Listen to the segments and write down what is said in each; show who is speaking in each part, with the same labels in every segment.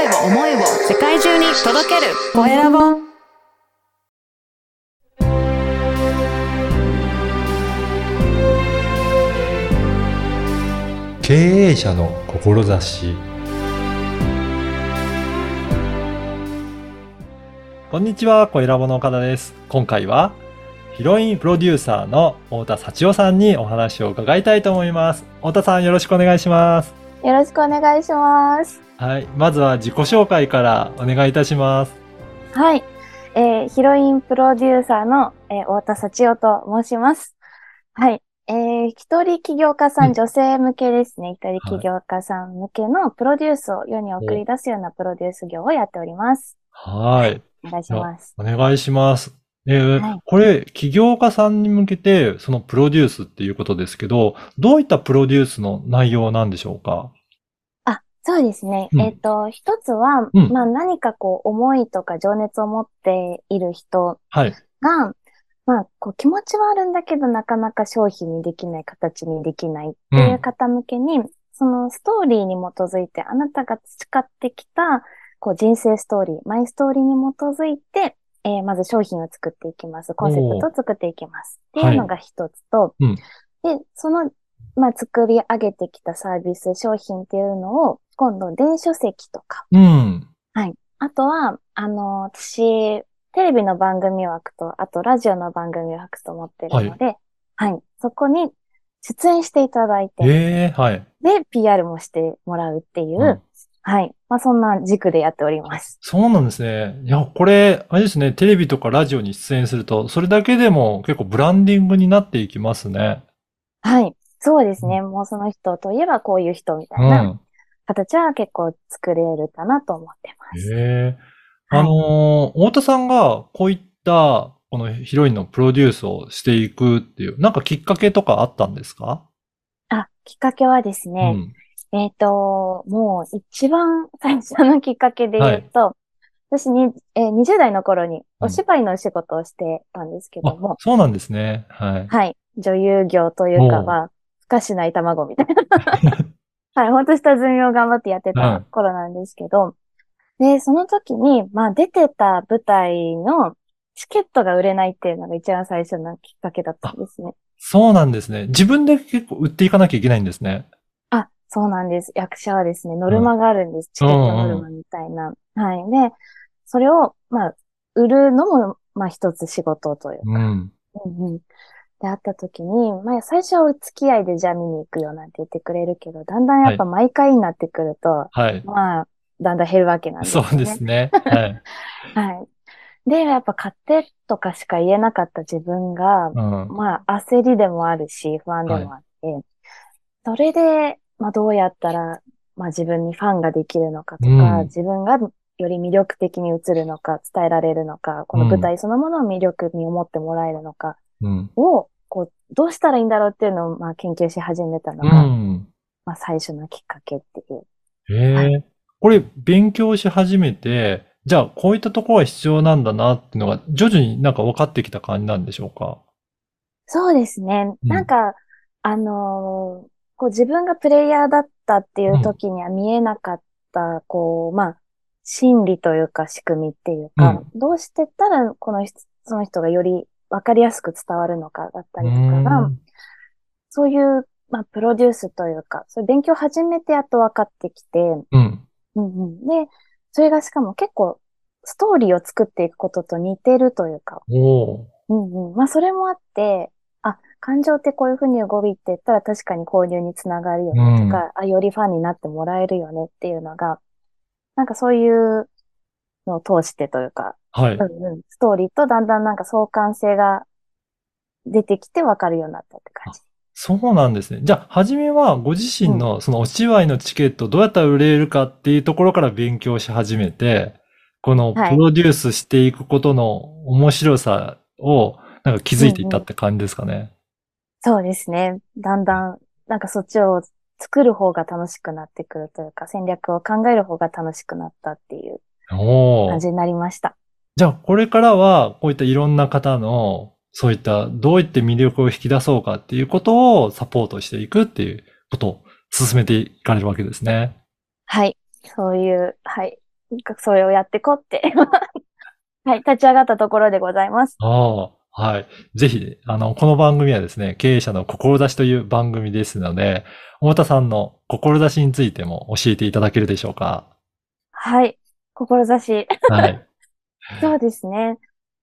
Speaker 1: 声を、思いを世界中に届けるコエラボ
Speaker 2: 経営者の志こんにちは、コエラボの岡田です。今回はヒロインプロデューサーの太田幸代さんにお話を伺いたいと思います。太田さんよろしくお願いします。
Speaker 3: よろしくお願いします。
Speaker 2: はい。まずは自己紹介からお願いいたします。
Speaker 3: はい。えーヒロインプロデューサーの、えー太田幸代と申します。はい。えー一人起業家さ
Speaker 2: うん
Speaker 3: ん、女性向けですね。一人起業家さん向けのプロデュースを世に送り出すようなプロデュース業をやっております。
Speaker 2: はい。
Speaker 3: お願いします。
Speaker 2: お願いします。えー
Speaker 3: はい
Speaker 2: これ、起業家さんに向けて、そのプロデュースっていうことですけど、どういったプロデュースの内容なんでしょうか？
Speaker 3: あ、そうですね。
Speaker 2: うん
Speaker 3: えっ、と、一つは、
Speaker 2: うん
Speaker 3: まあ何かこう思いとか情熱を持っている人
Speaker 2: はい。
Speaker 3: が、まあ、こう気持ちはあるんだけど、なかなか商品にできない、形にできないっていう方向けに、そのストーリーに基づいて、あなたが培ってきた、こう人生ストーリー、マイストーリーに基づいて、えーまず商品を作っていきます。コンセプトを作っていきます。っていうのが一つと、
Speaker 2: うん
Speaker 3: で、その、まあ、作り上げてきたサービス、商品っていうのを、今度、電子書籍とか、
Speaker 2: うん。
Speaker 3: あとは、あの、私、テレビの番組枠と、あとラジオの番組枠と思ってるので、はい、そこに出演していただいて、
Speaker 2: ええはい。
Speaker 3: で、PR もしてもらうっていう、
Speaker 2: うん
Speaker 3: はい。まあ、そんな軸でやっております。
Speaker 2: そうなんですね。いや、これ、あれですね、テレビとかラジオに出演すると、それだけでも結構ブランディングになっていきますね。
Speaker 3: はい。そうですね。もうその人といえばこういう人みた
Speaker 2: う。
Speaker 3: いなん形は結構作れるかなと思ってます。
Speaker 2: ええ
Speaker 3: はい
Speaker 2: あのー太田さんがこういった、このヒロインのプロデュースをしていくっていう、なんかきっかけとかあったんですか？
Speaker 3: あ、きっかけはですね、
Speaker 2: うん。
Speaker 3: えっ、と、もう一番最初のきっかけで言うと、私に、えー20代の頃にお芝居のお仕事をしてたんですけど
Speaker 2: あ
Speaker 3: も、、
Speaker 2: そうなんですね。はい。
Speaker 3: はい。女優業というかは、ふかしない卵みたいな。はい。ほんと下積みを頑張ってやって
Speaker 2: はい
Speaker 3: た頃なんですけど、で、その時に、まあ出てた舞台のチケットが売れないっていうのが一番最初のきっかけだったんですね。
Speaker 2: そうなんですね。自分で結構売っていかなきゃいけないんですね。
Speaker 3: あ、そうなんです。役者はですね、ノルマがあるんです。チケットノルマみたいな。はい。で、それを、まあ、売るのも、まあ一つ仕事というか、
Speaker 2: うん。
Speaker 3: うんうん。で、会った時に、まあ最初はお付き合いでじゃあ見に行くよなんて言ってくれるけど、だんだんやっぱ毎回になってくると、
Speaker 2: はい。
Speaker 3: まあ、だんだん減るわけなんですよね。
Speaker 2: そうですね。はい。
Speaker 3: はい。で、やっぱ買ってとかしか言えなかった自分が、
Speaker 2: うん。
Speaker 3: まあ焦りでもあるし、不安でもあって、それで、まあどうやったら、まあ自分にファンができるのかとか、
Speaker 2: うん
Speaker 3: 自分がより魅力的に映るのか、伝えられるのか、この舞台そのものを魅力に思ってもらえるのか
Speaker 2: うん。
Speaker 3: を、どうしたらいいんだろうっていうのを、まあ研究し始めたの
Speaker 2: う
Speaker 3: が、
Speaker 2: ん。
Speaker 3: まあ最初のきっかけっていう。
Speaker 2: ええ
Speaker 3: は
Speaker 2: これ、勉強し始めて、じゃあ、こういったところが必要なんだなっていうのが、徐々になんか分かってきた感じなんでしょうか？
Speaker 3: そうですね。
Speaker 2: うん
Speaker 3: なんか、あのーこう自分がプレイヤーだったっていう時には見えなかった、こう、まあ、心理というか仕組みっていうか、どうしてったらこの人、その人がより分かりやすく伝わるのかだったりとか
Speaker 2: う
Speaker 3: が
Speaker 2: ん、
Speaker 3: そういう、まあ、プロデュースというか、そういう勉強を始めてやっと分かってきて、
Speaker 2: うん。
Speaker 3: うんうん。で、それがしかも結構、ストーリーを作っていくことと似てるというか、うんうん。まあ、それもあって、あ、感情ってこういうふうに動いていったら確かに交流につながるよねとか、あ、よりファンになってもらえるよねっていうのが、なんかそういうのを通してというか、
Speaker 2: はい。
Speaker 3: うんうん、ストーリーとだんだんなんか相関性が出てきてわかるようになったって感じ。
Speaker 2: そうなんですね。じゃあ、初めはご自身のそのお芝居のチケットどうやったら売れるかっていうところから勉強し始めて、このプ
Speaker 3: はい
Speaker 2: ロデュースしていくことの面白さをなんか気づいていったって感じですかね。
Speaker 3: そうですね。だんだん、なんかそっちを作る方が楽しくなってくるというか、戦略を考える方が楽しくなったっていう感じになりました。
Speaker 2: じゃあ、これからは、こういったいろんな方の、そういった、どういって魅力を引き出そうかっていうことをサポートしていくっていうことを進めていかれるわけですね。
Speaker 3: はい。そういう、はい。それをやってこって、はい、立ち上がったところでございます。
Speaker 2: ああ、はい。ぜひ、あの、この番組はですね、経営者の志という番組ですので、太田さんの志についても教えていただけるでしょうか？
Speaker 3: はい、志。
Speaker 2: はい。
Speaker 3: そうですね。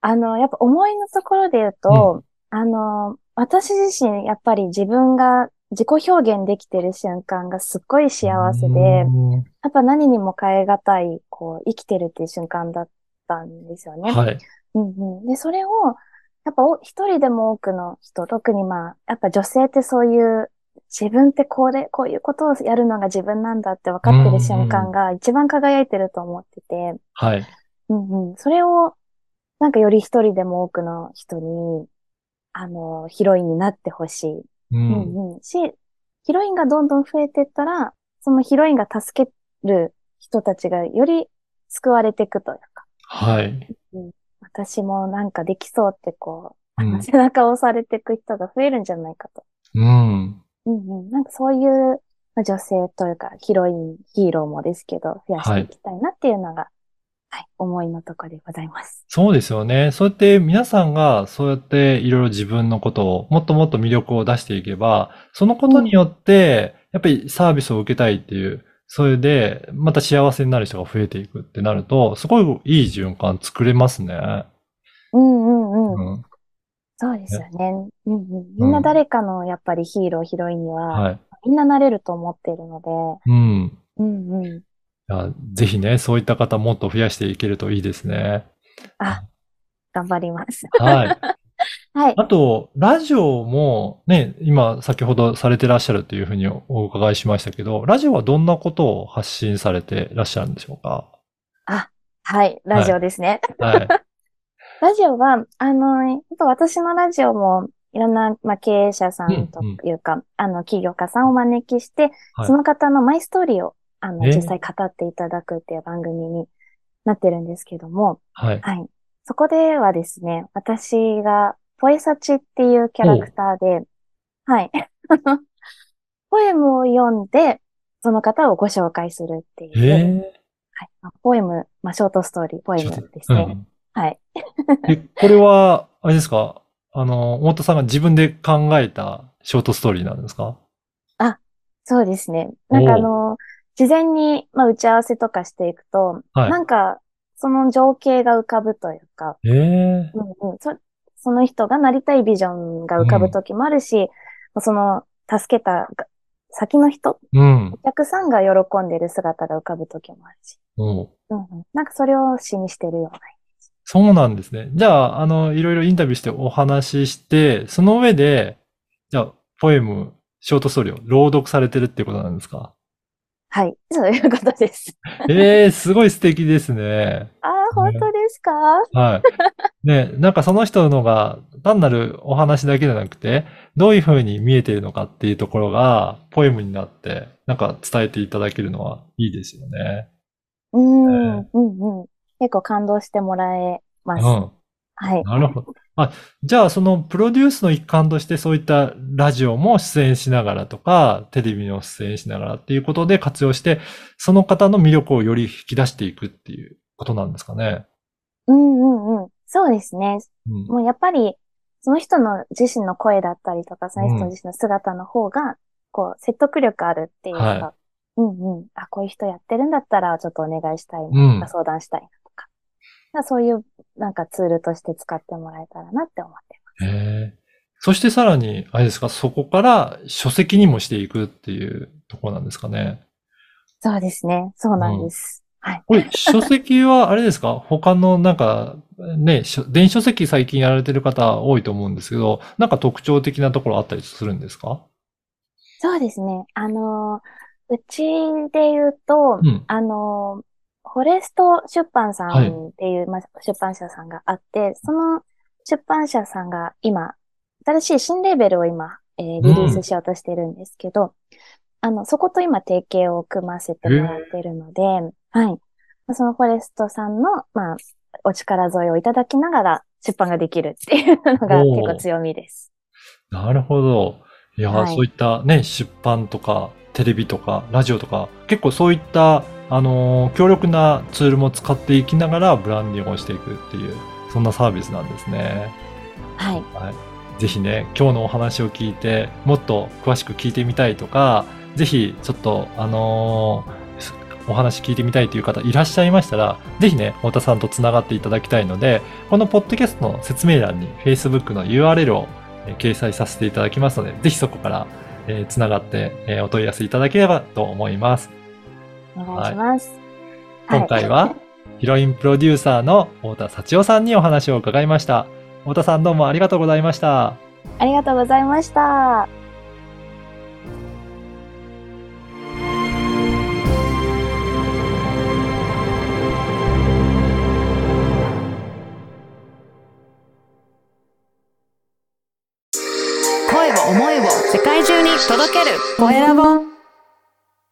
Speaker 3: あの、やっぱ思いのところで言うと、あの、私自身、やっぱり自分が自己表現できてる瞬間がすっごい幸せで、
Speaker 2: うん
Speaker 3: やっぱ何にも変え難い、こう、生きてるっていう瞬間だったんですよね。
Speaker 2: はい。
Speaker 3: うんうん。で、それを、やっぱお一人でも多くの人、特にまあ、やっぱ女性ってそういう、自分ってこれ、こういうことをやるのが自分なんだって分かってる瞬間が一番輝いてると思ってて、
Speaker 2: はい。
Speaker 3: うんうん。それを、なんかより一人でも多くの人に、あの、ヒロインになってほしい。
Speaker 2: う。
Speaker 3: うんんうん。し、ヒロインがどんどん増えてったら、そのヒロインが助ける人たちがより救われていくというか、
Speaker 2: はい。
Speaker 3: 私もなんかできそうってこう、
Speaker 2: うん
Speaker 3: 背中を押されていく人が増えるんじゃないかと。
Speaker 2: うん。
Speaker 3: うんうん。なんかそういうまあ女性というか、ヒロイン、ヒーローもですけど、増やしていきたいなっていうのが、はい、思いのところでございます。
Speaker 2: そうですよね。そうやって皆さんがそうやっていろいろ自分のことをもっともっと魅力を出していけば、そのことによって、やっぱりサービスを受けたいっていう、それでまた幸せになる人が増えていくってなると、すごいいい循環作れますね。
Speaker 3: うんうんうん。
Speaker 2: うん。
Speaker 3: そうですよね。うんうん。みんな誰かのやっぱりヒーロー、ヒロインには、
Speaker 2: はい。
Speaker 3: みんななれると思っているので、
Speaker 2: うん。
Speaker 3: うんうん。
Speaker 2: いやぜひね、そういった方もっと増やしていけるといいですね。
Speaker 3: あ、頑張ります。
Speaker 2: はい。
Speaker 3: はい。
Speaker 2: あと、ラジオもね、今先ほどされてらっしゃるというふうにお伺いしましたけど、ラジオはどんなことを発信されてらっしゃるんでしょうか？
Speaker 3: はい。ラジオですね。
Speaker 2: はい。
Speaker 3: ラジオは、あの、やっぱ私のラジオも、いろんな、まあ、経営者さんというか、あの、起業家さんをお招きして、
Speaker 2: はい
Speaker 3: その方のマイストーリーを、あの、
Speaker 2: え？ー
Speaker 3: 実際語っていただくっていう番組になってるんですけども、
Speaker 2: はい。
Speaker 3: はい。そこではですね、私が、ポエサチっていうキャラクターで、はい。ポエムを読んで、その方をご紹介するっていう。
Speaker 2: え
Speaker 3: はいまあポエム、まあ、ショートストーリー、ポエムです
Speaker 2: ー、
Speaker 3: ね。
Speaker 2: うん。
Speaker 3: はい。
Speaker 2: え、これは、あれですか？あの、太田さんが自分で考えたショートストーリーなんですか？
Speaker 3: そうですね。なんかあの、事前に、まあ、打ち合わせとかしていくと、
Speaker 2: はい。
Speaker 3: なんか、その情景が浮かぶというか、
Speaker 2: ええ
Speaker 3: うんうん、そその人がなりたいビジョンが浮かぶ時もあるし、その、助けたが先の人、
Speaker 2: うん。
Speaker 3: お。客さんが喜んでる姿が浮かぶ時もあるし、
Speaker 2: う。
Speaker 3: んうん、なんかそれを詩にしてるような。
Speaker 2: そうなんですね。じゃあ、あの、いろいろインタビューしてお話しして、その上で、じゃあ、ポエム、ショートストーリーを朗読されてるっていうことなんですか？
Speaker 3: はい、そういうことです。
Speaker 2: ええすごい素敵ですね。
Speaker 3: ああ、本当ですか？
Speaker 2: はい。ね、なんかその人のが単なるお話だけじゃなくて、どういう風に見えているのかっていうところが、ポエムになって、なんか伝えていただけるのはいいですよね。
Speaker 3: うん、
Speaker 2: え
Speaker 3: うん、うん。結構感動してもらえます。
Speaker 2: うん。
Speaker 3: はい。
Speaker 2: なるほど。あ、じゃあそのプロデュースの一環としてそういったラジオも出演しながらとか、テレビの出演しながらっていうことで活用して、その方の魅力をより引き出していくっていうことなんですかね。
Speaker 3: うんうんうん。そうですね。
Speaker 2: うん。
Speaker 3: もうやっぱり、その人の自身の声だったりとか、その人自身の姿の方が、こう、説得力あるっていうか、
Speaker 2: は
Speaker 3: うんうん。あ、こういう人やってるんだったら、ちょっとお願いしたいな
Speaker 2: うん
Speaker 3: 相談したいそういう、なんかツールとして使ってもらえたらなって思ってます。
Speaker 2: へえ。そしてさらに、あれですか、そこから書籍にもしていくっていうところなんですかね？
Speaker 3: そうですね。そうなんです。はい。
Speaker 2: これ、書籍はあれですか？他のなんか、ね、書電子書籍最近やられてる方多いと思うんですけど、なんか特徴的なところあったりするんですか？
Speaker 3: そうですね。あのー、うちで言うと、
Speaker 2: うん。
Speaker 3: あのー、フォレスト出版さ
Speaker 2: はい
Speaker 3: んっていう、まあ、出版社さんがあって、その出版社さんが今、新しい新レーベルを今、えーリリースしようとしてるんですけど、あの、そこと今提携を組ませてもらってるので、はい。そのフォレストさんの、まあ、お力添えをいただきながら出版ができるっていうのが結構強みです。
Speaker 2: なるほど。いや、
Speaker 3: はい
Speaker 2: そういったね、出版とか、テレビとかラジオとか、結構そういった、あのー強力なツールも使っていきながらブランディングをしていくっていう、そんなサービスなんですね。
Speaker 3: はい。
Speaker 2: ぜひね、今日のお話を聞いて、もっと詳しく聞いてみたいとか、ぜひちょっと、あのーお話聞いてみたいという方いらっしゃいましたら、ぜひね、太田さんとつながっていただきたいので、このポッドキャストの説明欄に Facebook の URL をえー掲載させていただきますので、ぜひそこから、えーつながって、えーお問い合わせいただければと思います。
Speaker 3: お願いします。
Speaker 2: 今回は、ヒロインプロデューサーの太田幸代さんにお話を伺いました。太田さんどうもありがとうございました。
Speaker 3: ありがとうございました。
Speaker 1: 届ける。コエラボ